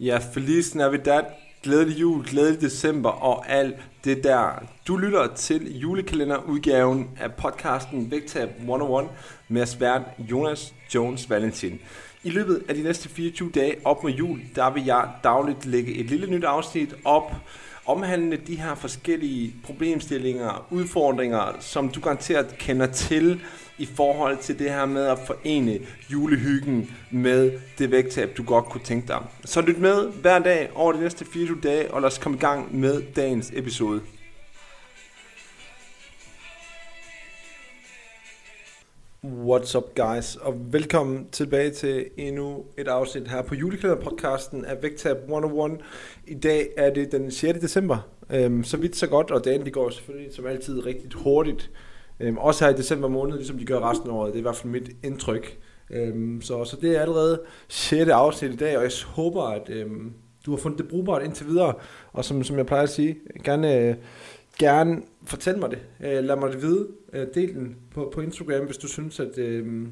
Ja, Feliz Navidad, glædelig jul, glædelig december og alt det der. Du lytter til julekalenderudgaven af podcasten Vægtab 101 med svært Jonas Jones Valentin. I løbet af de næste 24 dage op mod jul, der vil jeg dagligt lægge et lille nyt afsnit op, omhandle de her forskellige problemstillinger, udfordringer, som du garanteret kender til i forhold til det her med at forene julehyggen med det vægttab, du godt kunne tænke dig. Så lyt med hver dag over de næste 24 dage, og lad os komme i gang med dagens episode. What's up guys, og velkommen tilbage til endnu et afsnit her på juleklæder-podcasten af Vægtab 101. I dag er det den 6. december, øhm, så vidt så godt, og dagen de går selvfølgelig som altid rigtig hurtigt. Øhm, også her i december måned, ligesom de gør resten af året. Det er i hvert fald mit indtryk. Øhm, så, så det er allerede 6. afsnit i dag, og jeg håber, at øhm, du har fundet det brugbart indtil videre. Og som, som jeg plejer at sige, gerne, øh, gerne fortæl mig det. Øh, lad mig det vide. Øh, del den på, på Instagram, hvis du synes, at, øh,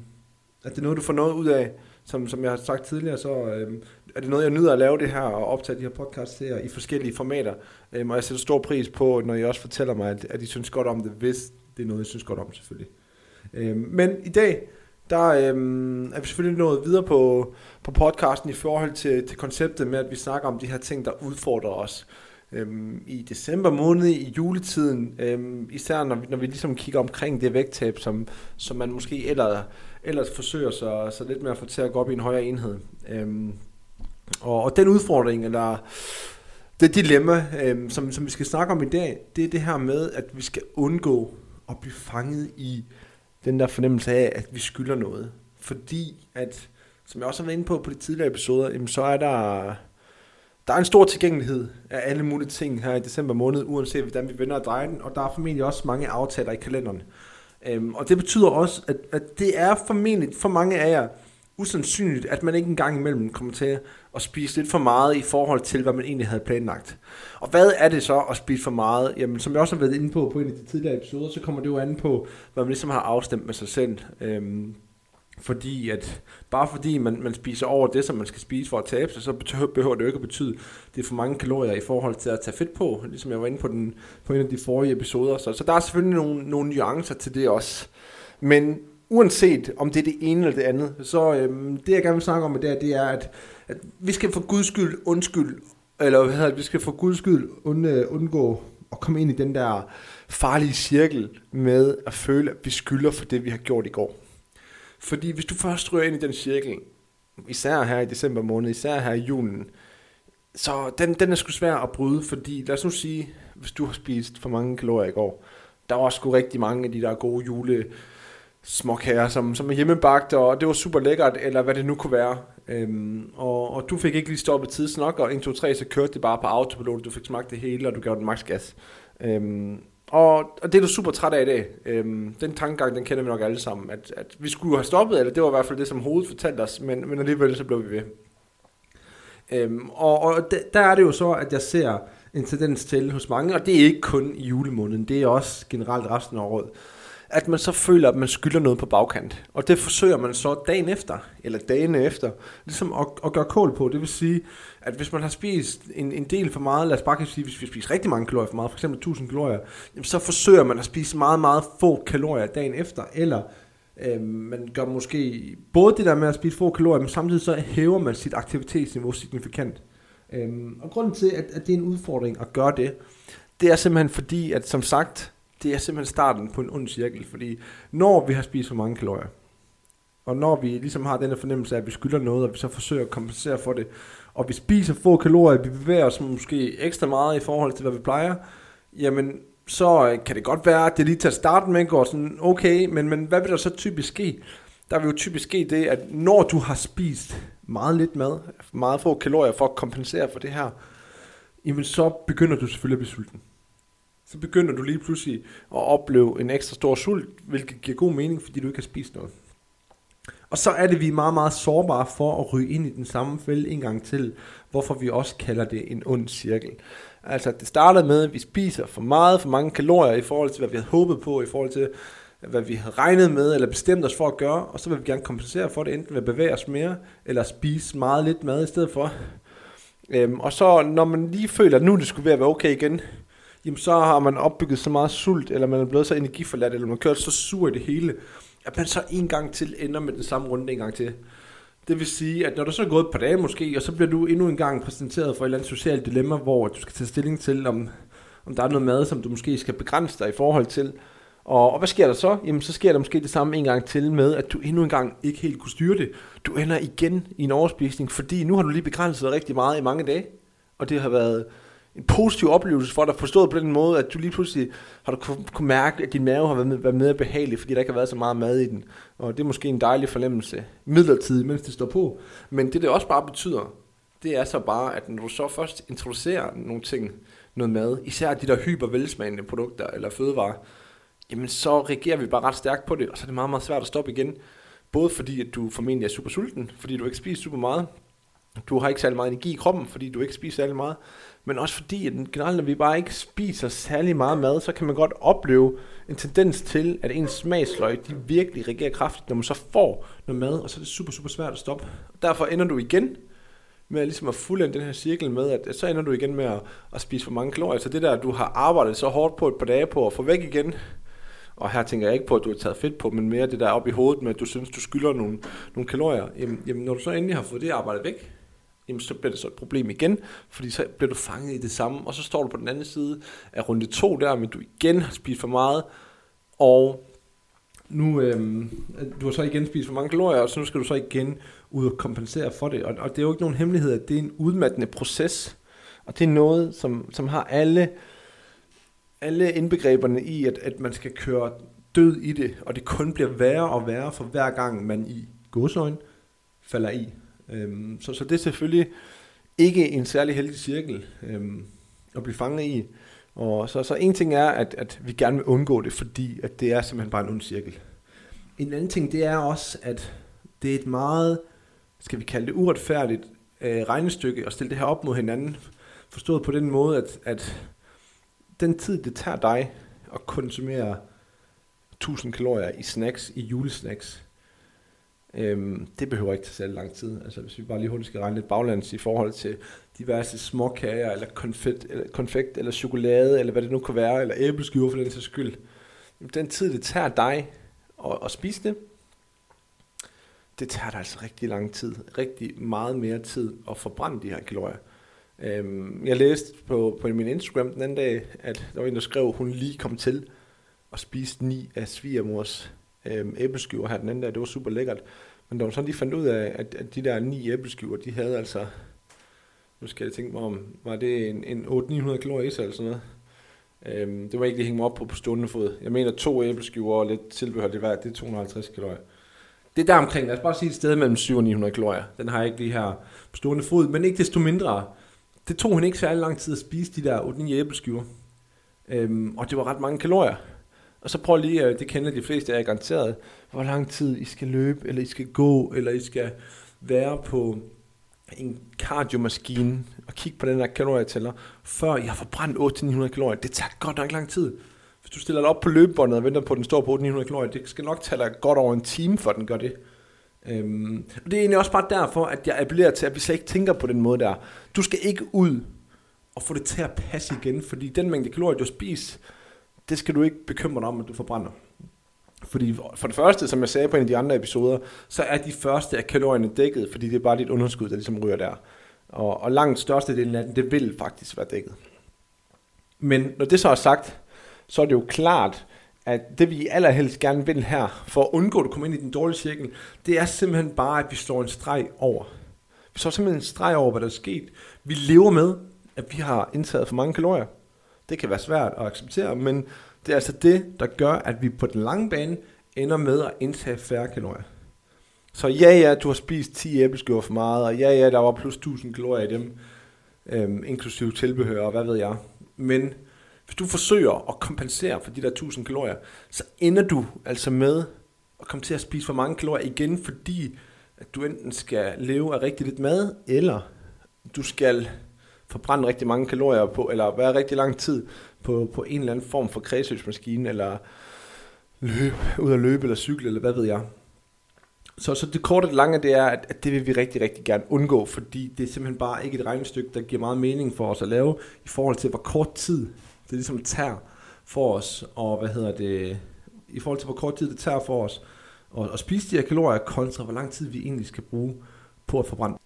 at det er noget, du får noget ud af. Som, som jeg har sagt tidligere, så øh, er det noget, jeg nyder at lave det her og optage de her podcasts her i forskellige formater. Øh, og jeg sætter stor pris på, når I også fortæller mig, at, at I synes godt om det, hvis det er noget, jeg synes godt om selvfølgelig. Øh, men i dag, der øh, er vi selvfølgelig nået videre på, på podcasten i forhold til, til konceptet med, at vi snakker om de her ting, der udfordrer os øhm, i december måned, i juletiden, øhm, især når vi, når vi ligesom kigger omkring det vægttab, som, som man måske ellers, ellers forsøger så, så lidt med at få til at gå op i en højere enhed. Øhm, og, og den udfordring, eller det dilemma, øhm, som, som vi skal snakke om i dag, det er det her med, at vi skal undgå at blive fanget i den der fornemmelse af, at vi skylder noget. Fordi at, som jeg også har været inde på på de tidligere episoder, jamen, så er der, der er en stor tilgængelighed af alle mulige ting her i december måned, uanset hvordan vi vender og drejer den, og der er formentlig også mange aftaler i kalenderen. Øhm, og det betyder også, at, at det er formentlig for mange af jer usandsynligt, at man ikke engang imellem kommer til at spise lidt for meget i forhold til, hvad man egentlig havde planlagt. Og hvad er det så at spise for meget? Jamen, som jeg også har været inde på på en af de tidligere episoder, så kommer det jo an på, hvad man ligesom har afstemt med sig selv. Øhm, fordi at bare fordi man, man spiser over det, som man skal spise for at tabe sig, så behøver det jo ikke at betyde, at det er for mange kalorier i forhold til at tage fedt på, ligesom jeg var inde på, den, på en af de forrige episoder. Så, så der er selvfølgelig nogle, nogle nuancer til det også. Men uanset om det er det ene eller det andet, så øhm, det jeg gerne vil snakke om i dag, det er, at, at vi skal for guds skyld undskyld, eller hvad hedder det, vi skal for guds skyld und, øh, undgå at komme ind i den der farlige cirkel med at føle, at vi skylder for det, vi har gjort i går. Fordi hvis du først ryger ind i den cirkel, især her i december måned, især her i julen, så den, den er sgu svær at bryde, fordi lad os nu sige, hvis du har spist for mange kalorier i går, der var sgu rigtig mange af de der gode jule småkager, som, som er hjemmebagt, og det var super lækkert, eller hvad det nu kunne være. Øhm, og, og du fik ikke lige stoppet tidsnok, og 1, 2, 3, så kørte det bare på autopilot, du fik smagt det hele, og du gav den maks gas. Øhm, og, og det er du super træt af i dag. Øhm, den tankegang, den kender vi nok alle sammen, at, at vi skulle have stoppet, eller det var i hvert fald det, som hovedet fortalte os, men, men alligevel så blev vi ved. Øhm, og og der er det jo så, at jeg ser en tendens til hos mange, og det er ikke kun i julemåneden, det er også generelt resten af året, at man så føler, at man skylder noget på bagkant. Og det forsøger man så dagen efter, eller dagen efter, ligesom at, at gøre kål på. Det vil sige, at hvis man har spist en, en del for meget, lad os bare sige, hvis vi spiser rigtig mange kalorier for meget, for eksempel 1000 kalorier, så forsøger man at spise meget, meget få kalorier dagen efter, eller øh, man gør måske både det der med at spise få kalorier, men samtidig så hæver man sit aktivitetsniveau signifikant. Øh, og grunden til, at, at det er en udfordring at gøre det, det er simpelthen fordi, at som sagt, det er simpelthen starten på en ond cirkel, fordi når vi har spist for mange kalorier, og når vi ligesom har den her fornemmelse af, at vi skylder noget, og vi så forsøger at kompensere for det, og vi spiser få kalorier, vi bevæger os måske ekstra meget i forhold til, hvad vi plejer, jamen så kan det godt være, at det lige til at starte med går sådan okay, men, men hvad vil der så typisk ske? Der vil jo typisk ske det, at når du har spist meget lidt mad, meget få kalorier for at kompensere for det her, jamen så begynder du selvfølgelig at blive sulten så begynder du lige pludselig at opleve en ekstra stor sult, hvilket giver god mening, fordi du ikke har spist noget. Og så er det, vi er meget, meget sårbare for at ryge ind i den samme fælde en gang til, hvorfor vi også kalder det en ond cirkel. Altså, det startede med, at vi spiser for meget, for mange kalorier i forhold til, hvad vi havde håbet på, i forhold til, hvad vi havde regnet med, eller bestemt os for at gøre, og så vil vi gerne kompensere for det, enten ved at bevæge os mere, eller spise meget lidt mad i stedet for. Øhm, og så når man lige føler, at nu det skulle være okay igen, jamen så har man opbygget så meget sult, eller man er blevet så energiforladt, eller man kørt så sur i det hele, at man så en gang til ender med den samme runde en gang til. Det vil sige, at når du så er gået et par dage måske, og så bliver du endnu en gang præsenteret for et eller andet socialt dilemma, hvor du skal tage stilling til, om, om der er noget mad, som du måske skal begrænse dig i forhold til. Og, og hvad sker der så? Jamen, så sker der måske det samme en gang til med, at du endnu en gang ikke helt kunne styre det. Du ender igen i en overspisning, fordi nu har du lige begrænset dig rigtig meget i mange dage. Og det har været en positiv oplevelse for dig, forstået på den måde, at du lige pludselig har du kunne, kunne mærke, at din mave har været, med, været mere behagelig, fordi der ikke har været så meget mad i den. Og det er måske en dejlig fornemmelse, midlertidigt, mens det står på. Men det, det også bare betyder, det er så bare, at når du så først introducerer nogle ting, noget mad, især de der hyper produkter eller fødevarer, jamen så reagerer vi bare ret stærkt på det, og så er det meget, meget svært at stoppe igen. Både fordi, at du formentlig er super sulten, fordi du ikke spiser super meget, du har ikke særlig meget energi i kroppen, fordi du ikke spiser særlig meget, men også fordi, at generelt når vi bare ikke spiser særlig meget mad, så kan man godt opleve en tendens til, at ens smagsløg, de virkelig reagerer kraftigt, når man så får noget mad, og så er det super, super svært at stoppe. Derfor ender du igen med at, ligesom at fuldende den her cirkel med, at så ender du igen med at, at spise for mange kalorier. Så det der, du har arbejdet så hårdt på et par dage på at få væk igen, og her tænker jeg ikke på, at du har taget fedt på, men mere det der op i hovedet med, at du synes, du skylder nogle, nogle kalorier. Jamen, jamen, når du så endelig har fået det arbejdet væk, jamen, så bliver det så et problem igen, fordi så bliver du fanget i det samme, og så står du på den anden side af runde to der, men du igen har spist for meget, og nu, øhm, du har så igen spist for mange kalorier, og så nu skal du så igen ud og kompensere for det, og, og det er jo ikke nogen hemmelighed, at det er en udmattende proces, og det er noget, som, som har alle alle indbegreberne i, at, at man skal køre død i det, og det kun bliver værre og værre for hver gang man i godsøjne falder i. Øhm, så, så det er selvfølgelig ikke en særlig heldig cirkel øhm, at blive fanget i. Og så, så en ting er, at, at vi gerne vil undgå det, fordi at det er simpelthen bare en ond cirkel. En anden ting, det er også, at det er et meget, skal vi kalde det uretfærdigt øh, regnestykke at stille det her op mod hinanden. Forstået på den måde, at, at den tid, det tager dig at konsumere 1000 kalorier i snacks, i julesnacks, øhm, det behøver ikke tage særlig lang tid. Altså hvis vi bare lige hurtigt skal regne lidt baglands i forhold til diverse småkager, eller konfekt, eller, konfekt, eller chokolade, eller hvad det nu kan være, eller æbleskiver for den sags skyld. Den tid, det tager dig at, at spise det, det tager dig altså rigtig lang tid. Rigtig meget mere tid at forbrænde de her kalorier. Øhm, jeg læste på, på min Instagram den anden dag, at der var en, der skrev, at hun lige kom til at spise ni af svigermors øh, æbleskiver her den anden dag. Det var super lækkert. Men da hun sådan lige fandt ud af, at, at de der ni æbleskiver, de havde altså, nu skal jeg tænke mig om, var det en, en 800-900 kalorier i sig eller sådan noget? Øhm, det var ikke lige hænge mig op på på stående fod. Jeg mener, to æbleskiver og lidt tilbehør, det, var, det er 250 kalorier. Det er der omkring, lad os bare sige et sted mellem 7 og 900 kalorier. Den har jeg ikke lige her på stående fod, men ikke desto mindre, det tog hun ikke særlig lang tid at spise de der 8-9 æbleskiver. Øhm, og det var ret mange kalorier. Og så prøv lige, øh, det kender de fleste af jer garanteret, hvor lang tid I skal løbe, eller I skal gå, eller I skal være på en kardiomaskine og kigge på den der kalorietæller, før I har forbrændt 800-900 kalorier. Det tager godt nok lang tid. Hvis du stiller dig op på løbebåndet og venter på, at den står på 800 kalorier, det skal nok tage dig godt over en time, for den gør det. Øhm, og det er egentlig også bare derfor, at jeg appellerer til, at vi slet ikke tænker på den måde der. Du skal ikke ud og få det til at passe igen, fordi den mængde kalorier, du spiser, det skal du ikke bekymre dig om, at du forbrænder. Fordi for det første, som jeg sagde på en af de andre episoder, så er de første af kalorierne dækket, fordi det er bare dit underskud, der ligesom ryger der. Og, og langt størstedelen af den, det vil faktisk være dækket. Men når det så er sagt, så er det jo klart, at det vi allerhelst gerne vil her, for at undgå at komme ind i den dårlige cirkel, det er simpelthen bare, at vi står en streg over. Vi står simpelthen en streg over, hvad der er sket. Vi lever med, at vi har indtaget for mange kalorier. Det kan være svært at acceptere, men det er altså det, der gør, at vi på den lange bane ender med at indtage færre kalorier. Så ja, ja, du har spist 10 æbleskiver for meget, og ja, ja, der var plus 1000 kalorier i dem, øhm, inklusive tilbehør og hvad ved jeg. Men hvis du forsøger at kompensere for de der 1000 kalorier, så ender du altså med at komme til at spise for mange kalorier igen, fordi at du enten skal leve af rigtig lidt mad, eller du skal forbrænde rigtig mange kalorier på, eller være rigtig lang tid på, på en eller anden form for kredsløbsmaskine, eller løbe, ud at løbe, eller cykle, eller hvad ved jeg. Så, så det korte og lange det er, at, at det vil vi rigtig, rigtig gerne undgå, fordi det er simpelthen bare ikke et regnestykke, der giver meget mening for os at lave, i forhold til, hvor kort tid det ligesom tager for os, og hvad hedder det, i forhold til, hvor kort tid det tager for os at, at spise de her kalorier, kontra hvor lang tid vi egentlig skal bruge på at forbrænde.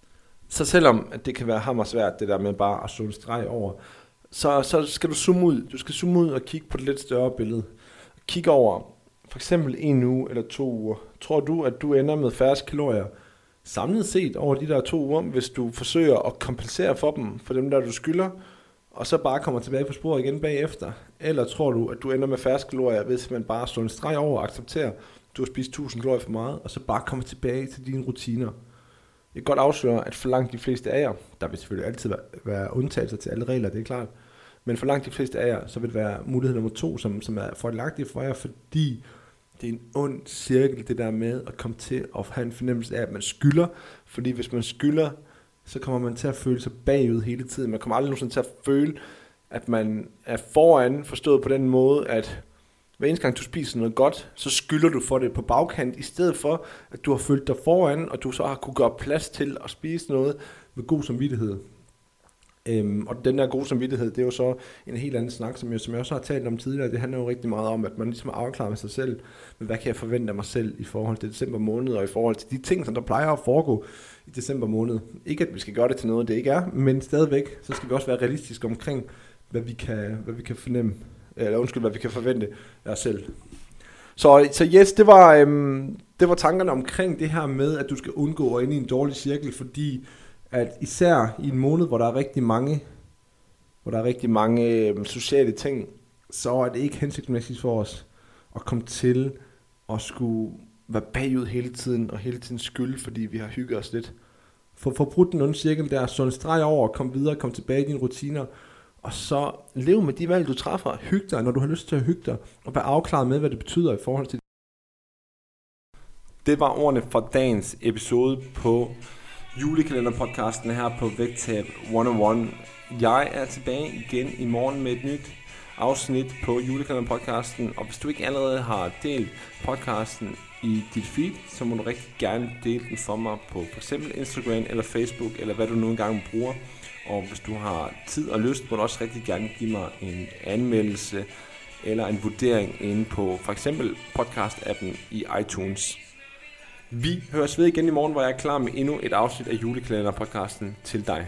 Så selvom at det kan være hammer svært, det der med bare at slå en streg over, så, så skal du zoome ud. Du skal zoome ud og kigge på det lidt større billede. Kig over for eksempel en uge eller to uger. Tror du, at du ender med færre kalorier samlet set over de der to uger, hvis du forsøger at kompensere for dem, for dem der du skylder, og så bare kommer tilbage på sporet igen bagefter? Eller tror du, at du ender med færre kalorier, hvis man bare slår en streg over og accepterer, at du har spist 1000 kalorier for meget, og så bare kommer tilbage til dine rutiner? Jeg kan godt afsløre, at for langt de fleste af jer, der vil selvfølgelig altid være, være undtagelser til alle regler, det er klart, men for langt de fleste af jer, så vil det være mulighed nummer to, som, som er fordelagtig for jer, fordi det er en ond cirkel, det der med at komme til at have en fornemmelse af, at man skylder. Fordi hvis man skylder, så kommer man til at føle sig bagud hele tiden. Man kommer aldrig nogensinde til at føle, at man er foran, forstået på den måde, at hver eneste gang du spiser noget godt, så skylder du for det på bagkant, i stedet for, at du har følt dig foran, og du så har kunne gøre plads til at spise noget med god samvittighed. Øhm, og den der gode samvittighed, det er jo så en helt anden snak, som jeg, som jeg også har talt om tidligere. Det handler jo rigtig meget om, at man ligesom afklarer med sig selv. Men hvad kan jeg forvente af mig selv i forhold til december måned, og i forhold til de ting, som der plejer at foregå i december måned. Ikke at vi skal gøre det til noget, det ikke er, men stadigvæk, så skal vi også være realistiske omkring, hvad vi kan, hvad vi kan fornemme, eller undskyld, hvad vi kan forvente af os selv. Så, så yes, det var, øhm, det var tankerne omkring det her med, at du skal undgå at ende i en dårlig cirkel, fordi at især i en måned, hvor der er rigtig mange, hvor der er rigtig mange øhm, sociale ting, så er det ikke hensigtsmæssigt for os at komme til at skulle være bagud hele tiden, og hele tiden skyld, fordi vi har hygget os lidt. For, forbrudt den onde cirkel der, så en streg over, kom videre, kom tilbage i dine rutiner, og så lev med de valg, du træffer. Hyg dig, når du har lyst til at hygge dig, og vær afklaret med, hvad det betyder i forhold til det var ordene fra dagens episode på julekalenderpodcasten her på Vægtab 101. Jeg er tilbage igen i morgen med et nyt afsnit på julekalenderpodcasten, og hvis du ikke allerede har delt podcasten i dit feed, så må du rigtig gerne dele den for mig på f.eks. Instagram eller Facebook, eller hvad du nu engang bruger. Og hvis du har tid og lyst, må du også rigtig gerne give mig en anmeldelse eller en vurdering inde på for eksempel podcast-appen i iTunes. Vi høres ved igen i morgen, hvor jeg er klar med endnu et afsnit af julekalenderpodcasten til dig.